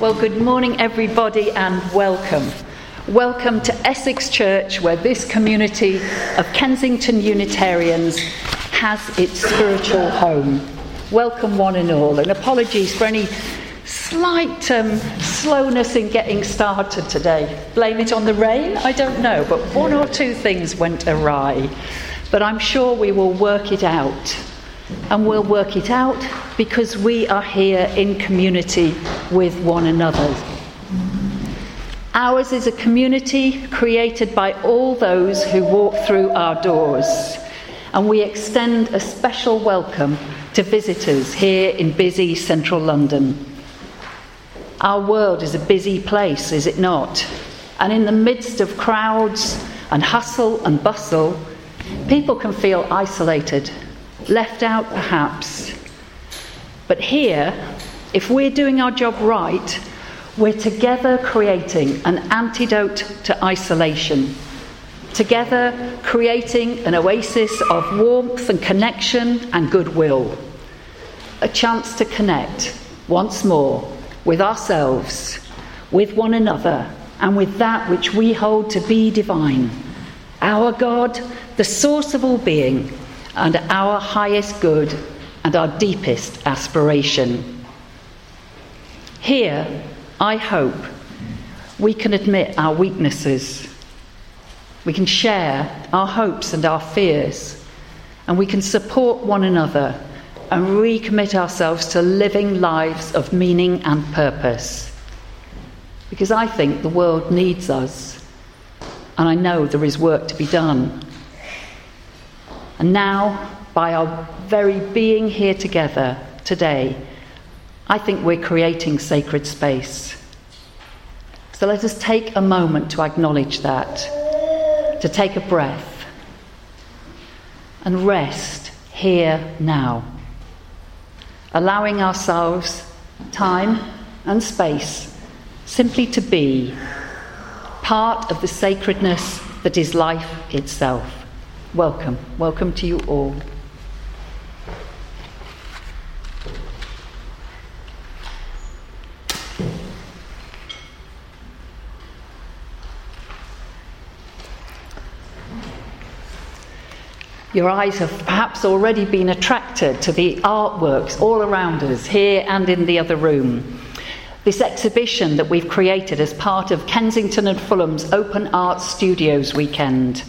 Well, good morning, everybody, and welcome. Welcome to Essex Church, where this community of Kensington Unitarians has its spiritual home. Welcome, one and all, and apologies for any slight um, slowness in getting started today. Blame it on the rain? I don't know, but one or two things went awry. But I'm sure we will work it out. And we'll work it out because we are here in community with one another. Ours is a community created by all those who walk through our doors. And we extend a special welcome to visitors here in busy central London. Our world is a busy place, is it not? And in the midst of crowds and hustle and bustle, people can feel isolated, left out perhaps. But here, if we're doing our job right, we're together creating an antidote to isolation. Together creating an oasis of warmth and connection and goodwill. A chance to connect once more with ourselves, with one another, and with that which we hold to be divine. Our God, the source of all being, and our highest good and our deepest aspiration. Here, I hope we can admit our weaknesses. We can share our hopes and our fears, and we can support one another and recommit ourselves to living lives of meaning and purpose. Because I think the world needs us, and I know there is work to be done. And now, by our very being here together today, I think we're creating sacred space. So let us take a moment to acknowledge that, to take a breath, and rest here now, allowing ourselves time and space simply to be part of the sacredness that is life itself. Welcome. Welcome to you all. Your eyes have perhaps already been attracted to the artworks all around us, here and in the other room. This exhibition that we've created as part of Kensington and Fulham's Open Art Studios weekend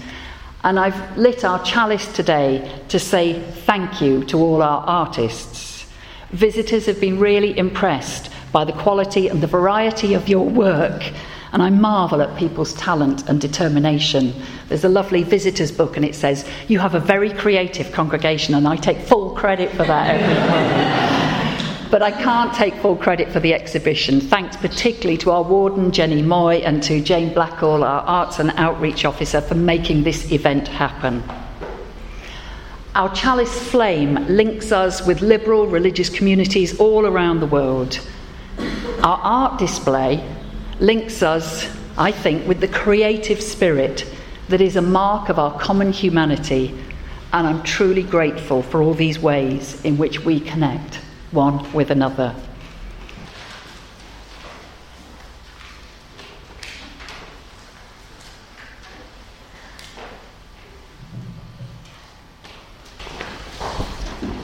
and I've lit our chalice today to say thank you to all our artists. Visitors have been really impressed by the quality and the variety of your work, and I marvel at people's talent and determination. There's a lovely visitors book, and it says, You have a very creative congregation, and I take full credit for that but I can't take full credit for the exhibition. Thanks particularly to our warden, Jenny Moy, and to Jane Blackall, our Arts and Outreach Officer, for making this event happen. Our chalice flame links us with liberal religious communities all around the world. Our art display links us, I think, with the creative spirit that is a mark of our common humanity, and I'm truly grateful for all these ways in which we connect one with another.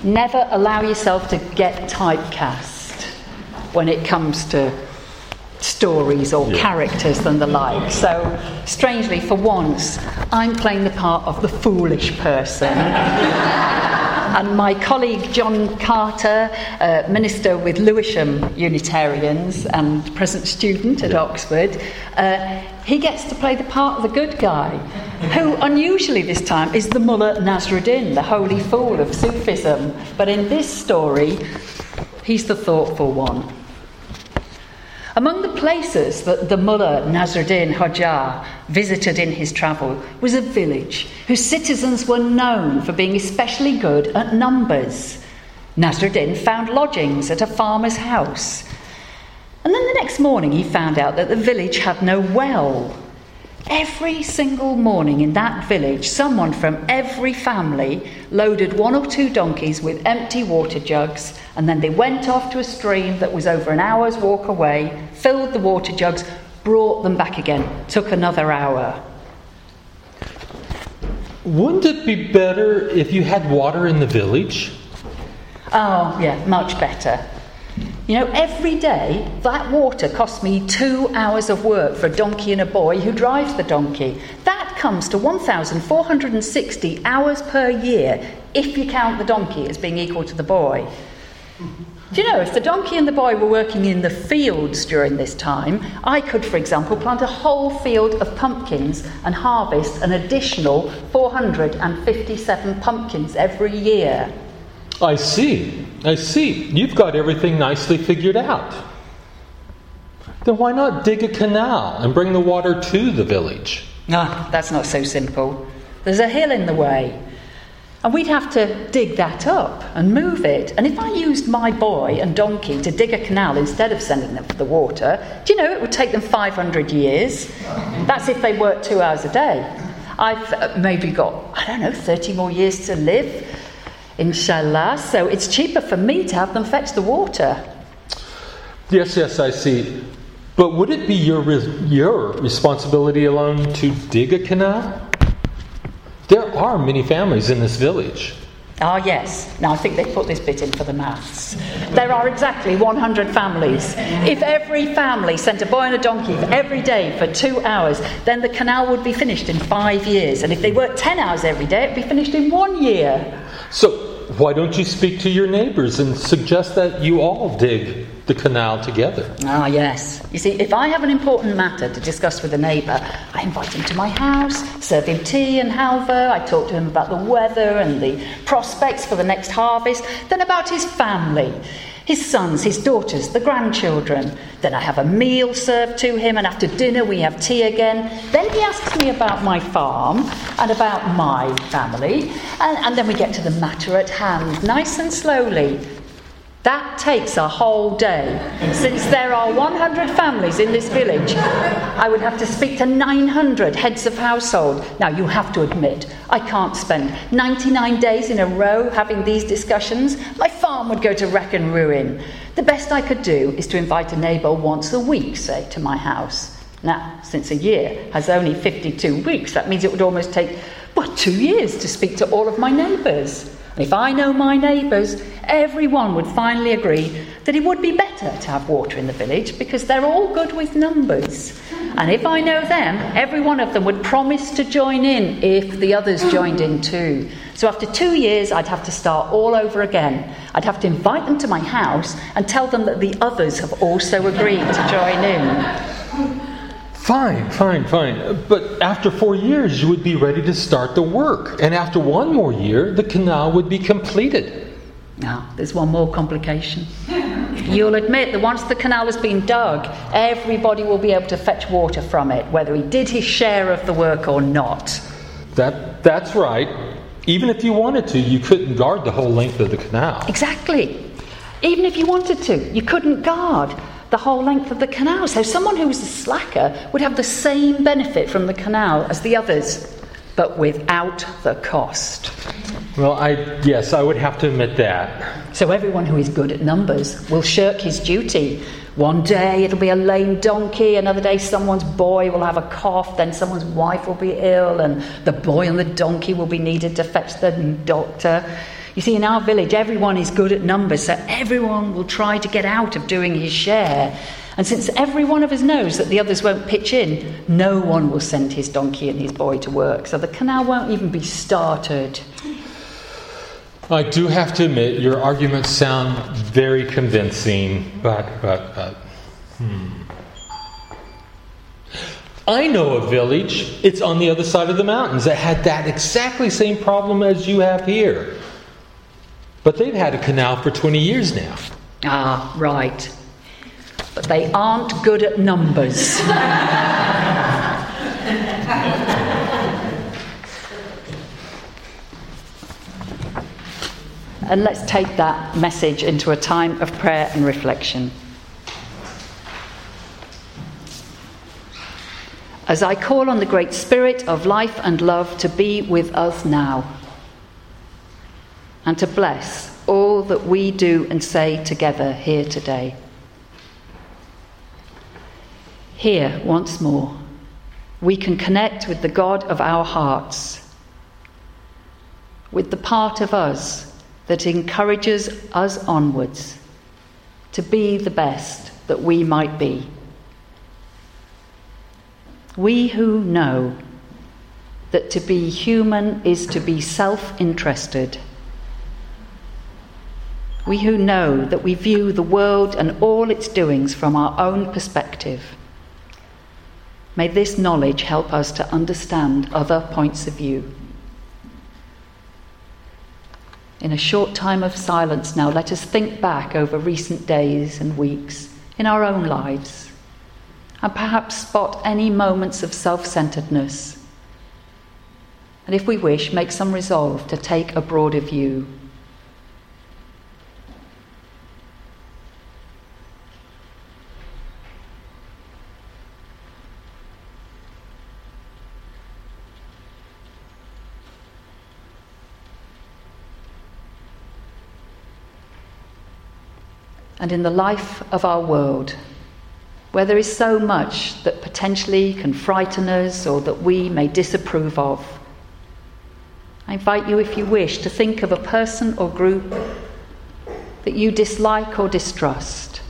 Never allow yourself to get typecast when it comes to stories or yeah. characters and the like. So, strangely, for once, I'm playing the part of the foolish person. And my colleague John Carter, uh, Minister with Lewisham Unitarians and present student at Oxford, uh, he gets to play the part of the good guy, who unusually this time is the Mullah Nasruddin, the holy fool of Sufism. But in this story, he's the thoughtful one. Among the places that the Mullah Nasruddin Hodja visited in his travel was a village whose citizens were known for being especially good at numbers. Nasruddin found lodgings at a farmer's house. And then the next morning he found out that the village had no well. Every single morning in that village, someone from every family loaded one or two donkeys with empty water jugs, and then they went off to a stream that was over an hour's walk away, filled the water jugs, brought them back again. Took another hour. Wouldn't it be better if you had water in the village? Oh, yeah, much better. You know, every day that water costs me two hours of work for a donkey and a boy who drives the donkey. That comes to 1,460 hours per year if you count the donkey as being equal to the boy. Do you know, if the donkey and the boy were working in the fields during this time, I could, for example, plant a whole field of pumpkins and harvest an additional 457 pumpkins every year. I see. I see. You've got everything nicely figured out. Then why not dig a canal and bring the water to the village? Ah, that's not so simple. There's a hill in the way. And we'd have to dig that up and move it. And if I used my boy and donkey to dig a canal instead of sending them for the water, do you know it would take them 500 years? That's if they worked two hours a day. I've uh, maybe got, I don't know, 30 more years to live inshallah. So it's cheaper for me to have them fetch the water. Yes, yes, I see. But would it be your, your responsibility alone to dig a canal? There are many families in this village. Ah, yes. Now I think they put this bit in for the maths. There are exactly 100 families. If every family sent a boy and a donkey every day for two hours, then the canal would be finished in five years. And if they worked 10 hours every day, it'd be finished in one year. So, why don't you speak to your neighbors and suggest that you all dig the canal together? Ah, yes. You see, if I have an important matter to discuss with a neighbour, I invite him to my house, serve him tea and halva, I talk to him about the weather and the prospects for the next harvest, then about his family his sons, his daughters, the grandchildren. Then I have a meal served to him, and after dinner we have tea again. Then he asks me about my farm and about my family, and, and then we get to the matter at hand, nice and slowly. That takes a whole day. Since there are 100 families in this village, I would have to speak to 900 heads of household. Now, you have to admit, I can't spend 99 days in a row having these discussions. My farm would go to wreck and ruin. The best I could do is to invite a neighbour once a week, say, to my house. Now, since a year has only 52 weeks, that means it would almost take, what, two years to speak to all of my neighbours. If I know my neighbours, everyone would finally agree that it would be better to have water in the village because they're all good with numbers. And if I know them, every one of them would promise to join in if the others joined in too. So after two years, I'd have to start all over again. I'd have to invite them to my house and tell them that the others have also agreed to join in. Fine, fine, fine. But after four years, you would be ready to start the work. And after one more year, the canal would be completed. Now, there's one more complication. You'll admit that once the canal has been dug, everybody will be able to fetch water from it, whether he did his share of the work or not. That, that's right. Even if you wanted to, you couldn't guard the whole length of the canal. Exactly. Even if you wanted to, you couldn't guard the whole length of the canal. So someone who was a slacker would have the same benefit from the canal as the others, but without the cost. Well, I yes, I would have to admit that. So everyone who is good at numbers will shirk his duty. One day it'll be a lame donkey, another day someone's boy will have a cough, then someone's wife will be ill, and the boy and the donkey will be needed to fetch the doctor. You see, in our village, everyone is good at numbers, so everyone will try to get out of doing his share. And since every one of us knows that the others won't pitch in, no one will send his donkey and his boy to work, so the canal won't even be started. I do have to admit, your arguments sound very convincing, but, but, but, hmm. I know a village, it's on the other side of the mountains, that had that exactly same problem as you have here. But they've had a canal for 20 years now. Ah, right. But they aren't good at numbers. and let's take that message into a time of prayer and reflection. as I call on the great Spirit of life and love to be with us now and to bless all that we do and say together here today. Here, once more, we can connect with the God of our hearts, with the part of us that encourages us onwards to be the best that we might be. We who know that to be human is to be self interested. We who know that we view the world and all its doings from our own perspective. May this knowledge help us to understand other points of view. In a short time of silence now, let us think back over recent days and weeks in our own lives and perhaps spot any moments of self centeredness. And if we wish, make some resolve to take a broader view. And in the life of our world, where there is so much that potentially can frighten us or that we may disapprove of. I invite you, if you wish, to think of a person or group that you dislike or distrust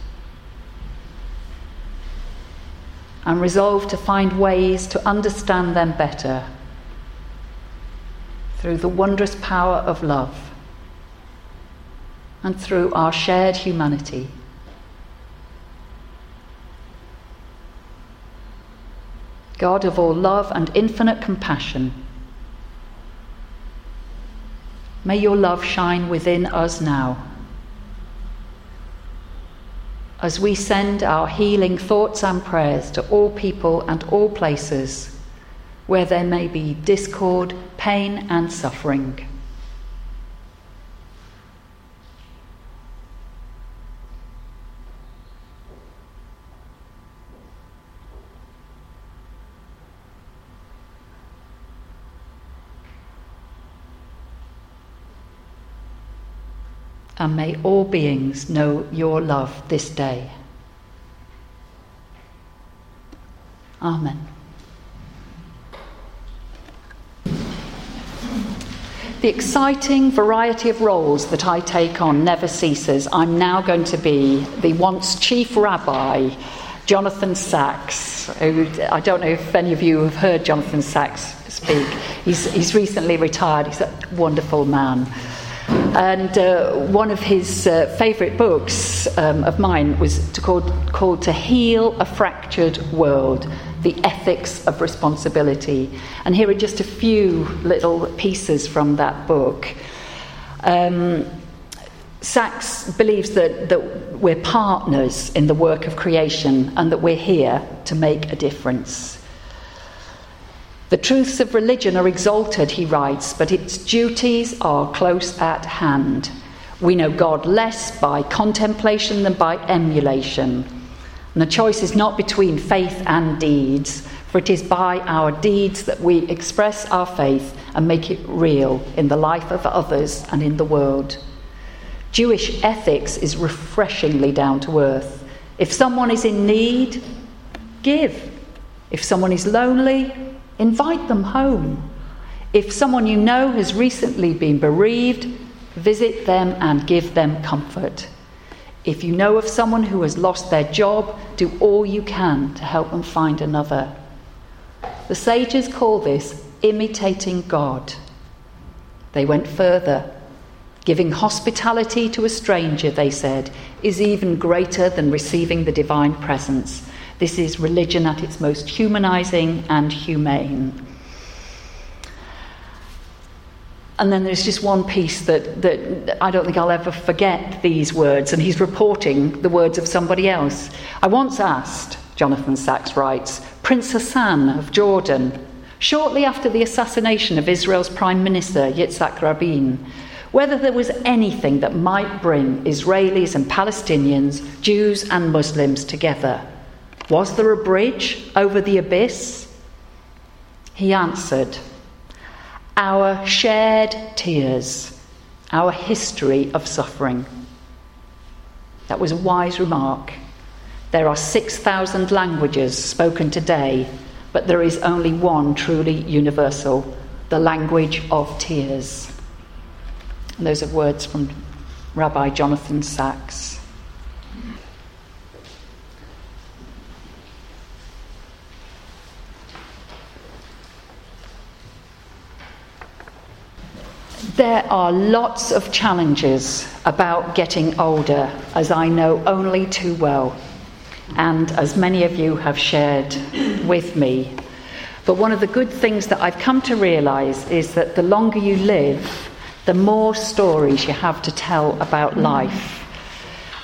and resolve to find ways to understand them better through the wondrous power of love and through our shared humanity. God of all love and infinite compassion, may your love shine within us now. As we send our healing thoughts and prayers to all people and all places where there may be discord, pain, and suffering. And may all beings know your love this day. Amen. The exciting variety of roles that I take on never ceases. I'm now going to be the once chief rabbi, Jonathan Sacks. Who, I don't know if any of you have heard Jonathan Sacks speak. He's, he's recently retired, he's a wonderful man. And uh, one of his uh, favourite books um, of mine was to called, called To Heal a Fractured World The Ethics of Responsibility. And here are just a few little pieces from that book. Um, Sacks believes that, that we're partners in the work of creation and that we're here to make a difference. The truths of religion are exalted, he writes, but its duties are close at hand. We know God less by contemplation than by emulation. And the choice is not between faith and deeds, for it is by our deeds that we express our faith and make it real in the life of others and in the world. Jewish ethics is refreshingly down to earth. If someone is in need, give. If someone is lonely, Invite them home. If someone you know has recently been bereaved, visit them and give them comfort. If you know of someone who has lost their job, do all you can to help them find another. The sages call this imitating God. They went further. Giving hospitality to a stranger, they said, is even greater than receiving the divine presence. This is religion at its most humanizing and humane. And then there's just one piece that, that I don't think I'll ever forget these words, and he's reporting the words of somebody else. I once asked, Jonathan Sacks writes, Prince Hassan of Jordan, shortly after the assassination of Israel's Prime Minister Yitzhak Rabin, whether there was anything that might bring Israelis and Palestinians, Jews and Muslims together. Was there a bridge over the abyss? He answered, Our shared tears, our history of suffering. That was a wise remark. There are 6,000 languages spoken today, but there is only one truly universal the language of tears. And those are words from Rabbi Jonathan Sacks. There are lots of challenges about getting older, as I know only too well, and as many of you have shared with me. But one of the good things that I've come to realize is that the longer you live, the more stories you have to tell about life.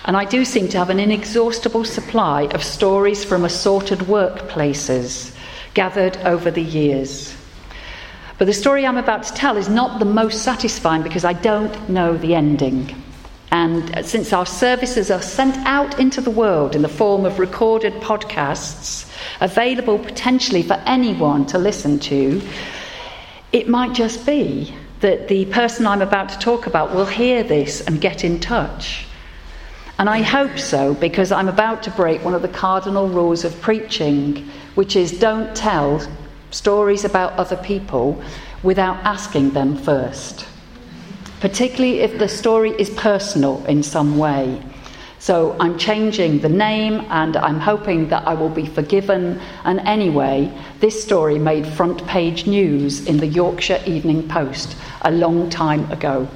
And I do seem to have an inexhaustible supply of stories from assorted workplaces gathered over the years. But the story I'm about to tell is not the most satisfying because I don't know the ending. And uh, since our services are sent out into the world in the form of recorded podcasts, available potentially for anyone to listen to, it might just be that the person I'm about to talk about will hear this and get in touch. And I hope so because I'm about to break one of the cardinal rules of preaching, which is don't tell stories about other people without asking them first, particularly if the story is personal in some way. So I'm changing the name and I'm hoping that I will be forgiven. And anyway, this story made front page news in the Yorkshire Evening Post a long time ago.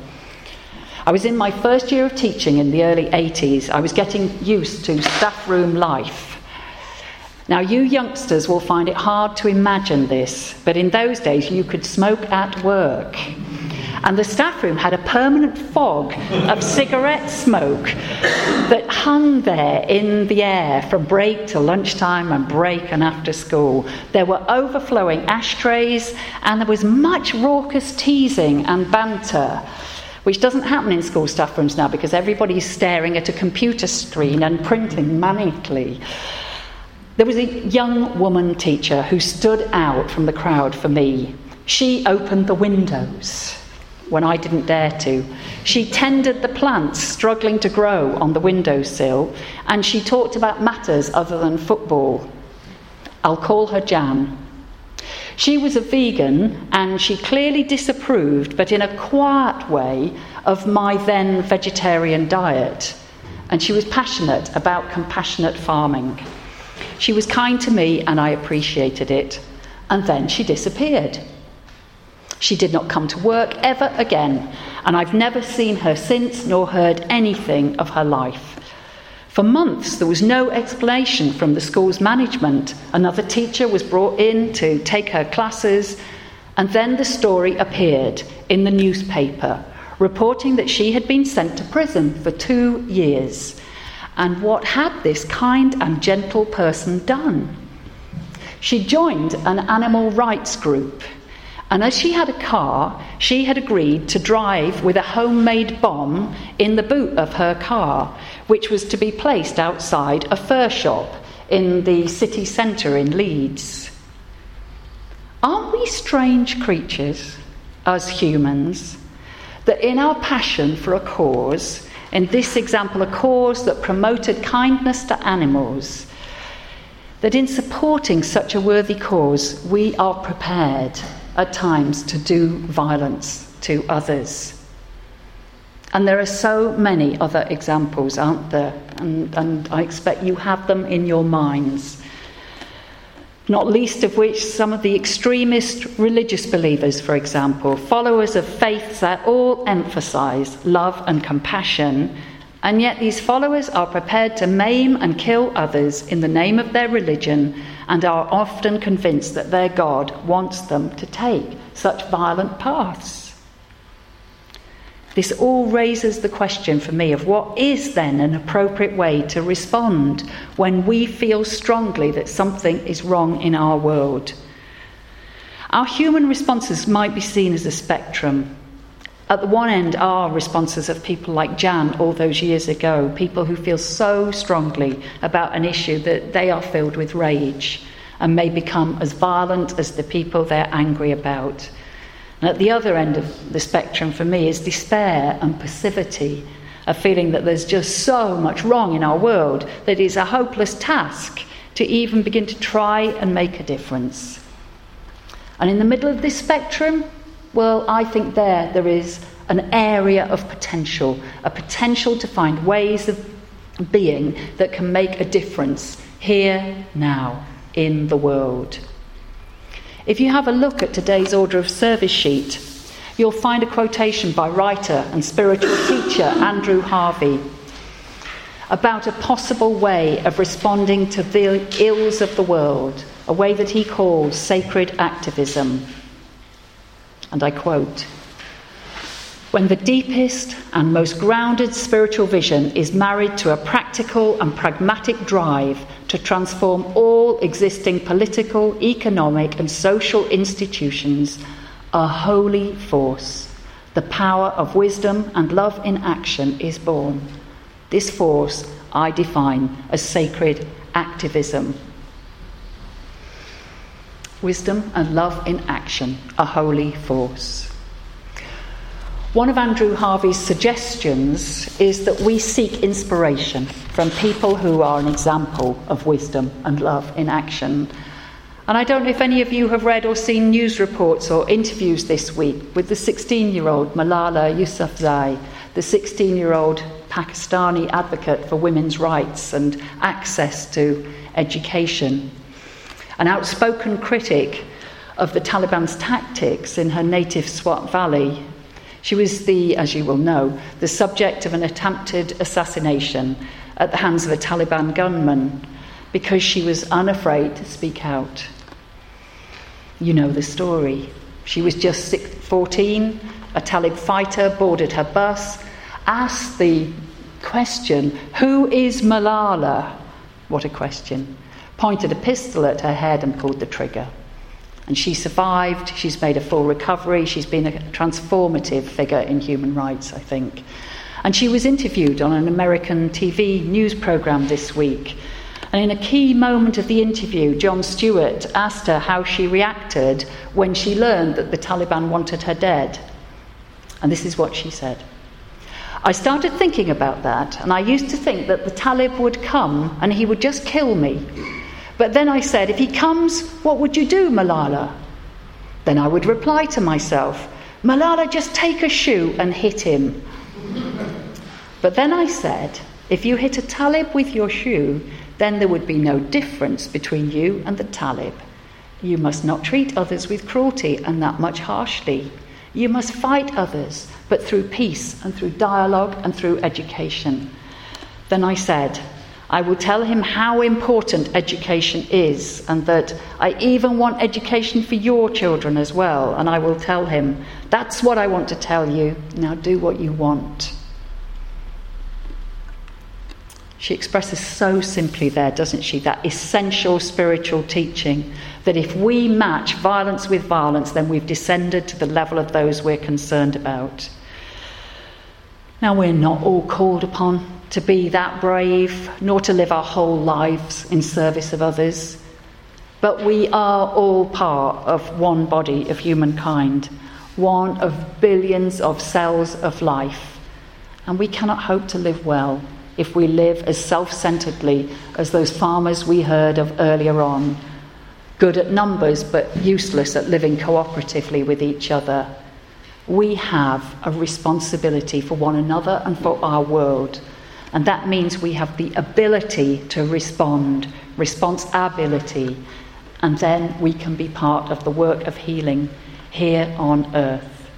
I was in my first year of teaching in the early 80s. I was getting used to staff room life. Now, you youngsters will find it hard to imagine this, but in those days you could smoke at work. And the staff room had a permanent fog of cigarette smoke that hung there in the air from break to lunchtime and break and after school. There were overflowing ashtrays, and there was much raucous teasing and banter which doesn't happen in school staff rooms now because everybody's staring at a computer screen and printing manically. There was a young woman teacher who stood out from the crowd for me. She opened the windows when I didn't dare to. She tended the plants struggling to grow on the windowsill, and she talked about matters other than football. I'll call her Jan. She was a vegan and she clearly disapproved, but in a quiet way, of my then vegetarian diet. And she was passionate about compassionate farming. She was kind to me and I appreciated it. And then she disappeared. She did not come to work ever again, and I've never seen her since nor heard anything of her life. For months, there was no explanation from the school's management. Another teacher was brought in to take her classes, and then the story appeared in the newspaper, reporting that she had been sent to prison for two years and what had this kind and gentle person done? She joined an animal rights group, and as she had a car, she had agreed to drive with a homemade bomb in the boot of her car, which was to be placed outside a fur shop in the city centre in Leeds. Aren't we strange creatures as humans that in our passion for a cause, in this example, a cause that promoted kindness to animals, that in supporting such a worthy cause, we are prepared at times to do violence to others. And there are so many other examples, aren't there? And, and I expect you have them in your minds not least of which some of the extremist religious believers, for example, followers of faiths that all emphasize love and compassion, and yet these followers are prepared to maim and kill others in the name of their religion and are often convinced that their God wants them to take such violent paths. This all raises the question for me of what is then an appropriate way to respond when we feel strongly that something is wrong in our world. Our human responses might be seen as a spectrum. At the one end are responses of people like Jan all those years ago, people who feel so strongly about an issue that they are filled with rage and may become as violent as the people they're angry about. At the other end of the spectrum for me is despair and passivity, a feeling that there's just so much wrong in our world that it is a hopeless task to even begin to try and make a difference. And in the middle of this spectrum, well, I think there there is an area of potential, a potential to find ways of being that can make a difference here, now, in the world. If you have a look at today's order of service sheet, you'll find a quotation by writer and spiritual teacher Andrew Harvey about a possible way of responding to the ills of the world, a way that he calls sacred activism. And I quote When the deepest and most grounded spiritual vision is married to a practical and pragmatic drive to transform all existing political, economic, and social institutions, a holy force, the power of wisdom and love in action, is born. This force I define as sacred activism. Wisdom and love in action, a holy force. One of Andrew Harvey's suggestions is that we seek inspiration from people who are an example of wisdom and love in action. And I don't know if any of you have read or seen news reports or interviews this week with the 16 year old Malala Yousafzai, the 16 year old Pakistani advocate for women's rights and access to education an outspoken critic of the Taliban's tactics in her native Swat Valley. She was the, as you will know, the subject of an attempted assassination at the hands of a Taliban gunman because she was unafraid to speak out. You know the story. She was just 14. A Talib fighter boarded her bus, asked the question, Who is Malala? What a question pointed a pistol at her head and pulled the trigger. And she survived. She's made a full recovery. She's been a transformative figure in human rights, I think. And she was interviewed on an American TV news program this week. And in a key moment of the interview, Jon Stewart asked her how she reacted when she learned that the Taliban wanted her dead. And this is what she said. I started thinking about that, and I used to think that the Talib would come and he would just kill me. But then I said, If he comes, what would you do, Malala? Then I would reply to myself, Malala, just take a shoe and hit him. But then I said, If you hit a Talib with your shoe, then there would be no difference between you and the Talib. You must not treat others with cruelty and that much harshly. You must fight others, but through peace and through dialogue and through education. Then I said, I will tell him how important education is and that I even want education for your children as well. And I will tell him, that's what I want to tell you. Now do what you want. She expresses so simply there, doesn't she, that essential spiritual teaching that if we match violence with violence, then we've descended to the level of those we're concerned about. Now, we're not all called upon to be that brave, nor to live our whole lives in service of others. But we are all part of one body of humankind, one of billions of cells of life. And we cannot hope to live well if we live as self centeredly as those farmers we heard of earlier on, good at numbers but useless at living cooperatively with each other. We have a responsibility for one another and for our world and that means we have the ability to respond, responsibility, and then we can be part of the work of healing here on earth.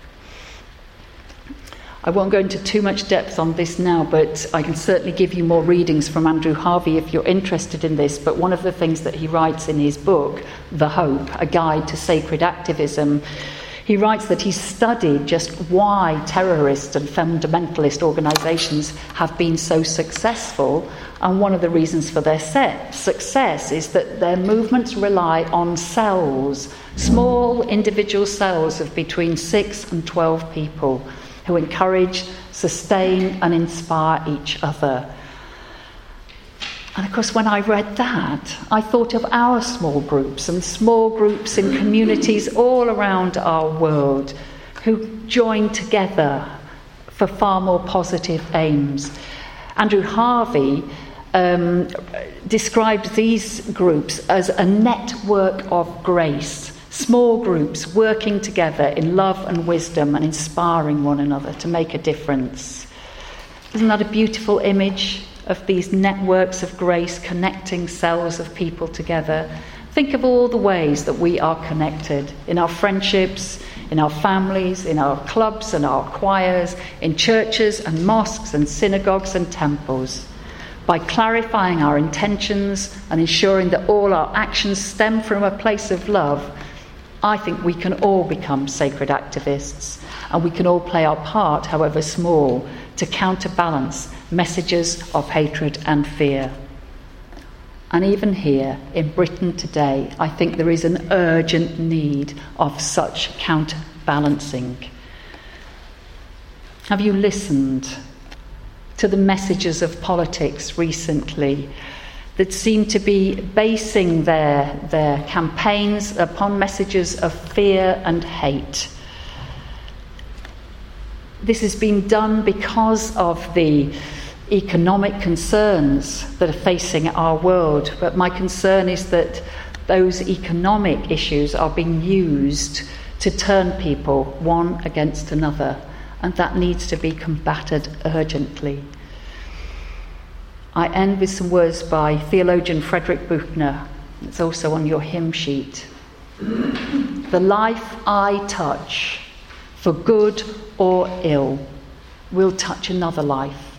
I won't go into too much depth on this now, but I can certainly give you more readings from Andrew Harvey if you're interested in this. But one of the things that he writes in his book, The Hope, A Guide to Sacred Activism, he writes that he studied just why terrorist and fundamentalist organizations have been so successful. And one of the reasons for their success is that their movements rely on cells, small individual cells of between 6 and 12 people who encourage, sustain, and inspire each other. And of course, when I read that, I thought of our small groups and small groups in communities all around our world who join together for far more positive aims. Andrew Harvey um, described these groups as a network of grace, small groups working together in love and wisdom and inspiring one another to make a difference. Isn't that a beautiful image? Of these networks of grace connecting cells of people together. Think of all the ways that we are connected in our friendships, in our families, in our clubs and our choirs, in churches and mosques and synagogues and temples. By clarifying our intentions and ensuring that all our actions stem from a place of love, I think we can all become sacred activists and we can all play our part, however small, to counterbalance messages of hatred and fear. And even here in Britain today, I think there is an urgent need of such counterbalancing. Have you listened to the messages of politics recently that seem to be basing their, their campaigns upon messages of fear and hate? This has been done because of the economic concerns that are facing our world, but my concern is that those economic issues are being used to turn people one against another, and that needs to be combated urgently. I end with some words by theologian Frederick Buechner. It's also on your hymn sheet. the life I touch, for good or ill, will touch another life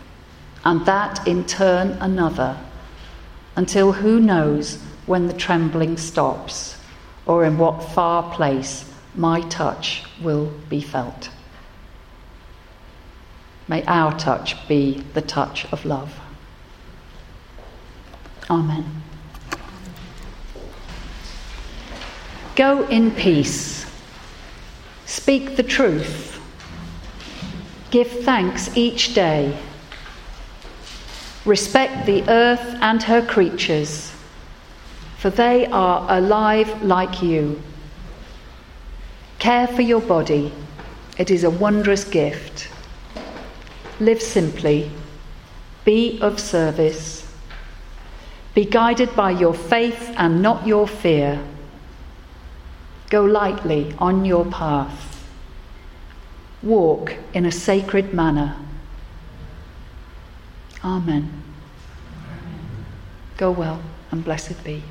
and that in turn another, until who knows when the trembling stops, or in what far place my touch will be felt. May our touch be the touch of love. Amen. Go in peace. Speak the truth. Give thanks each day Respect the earth and her creatures, for they are alive like you. Care for your body, it is a wondrous gift. Live simply, be of service, be guided by your faith and not your fear. Go lightly on your path, walk in a sacred manner. Amen. Go well and blessed be.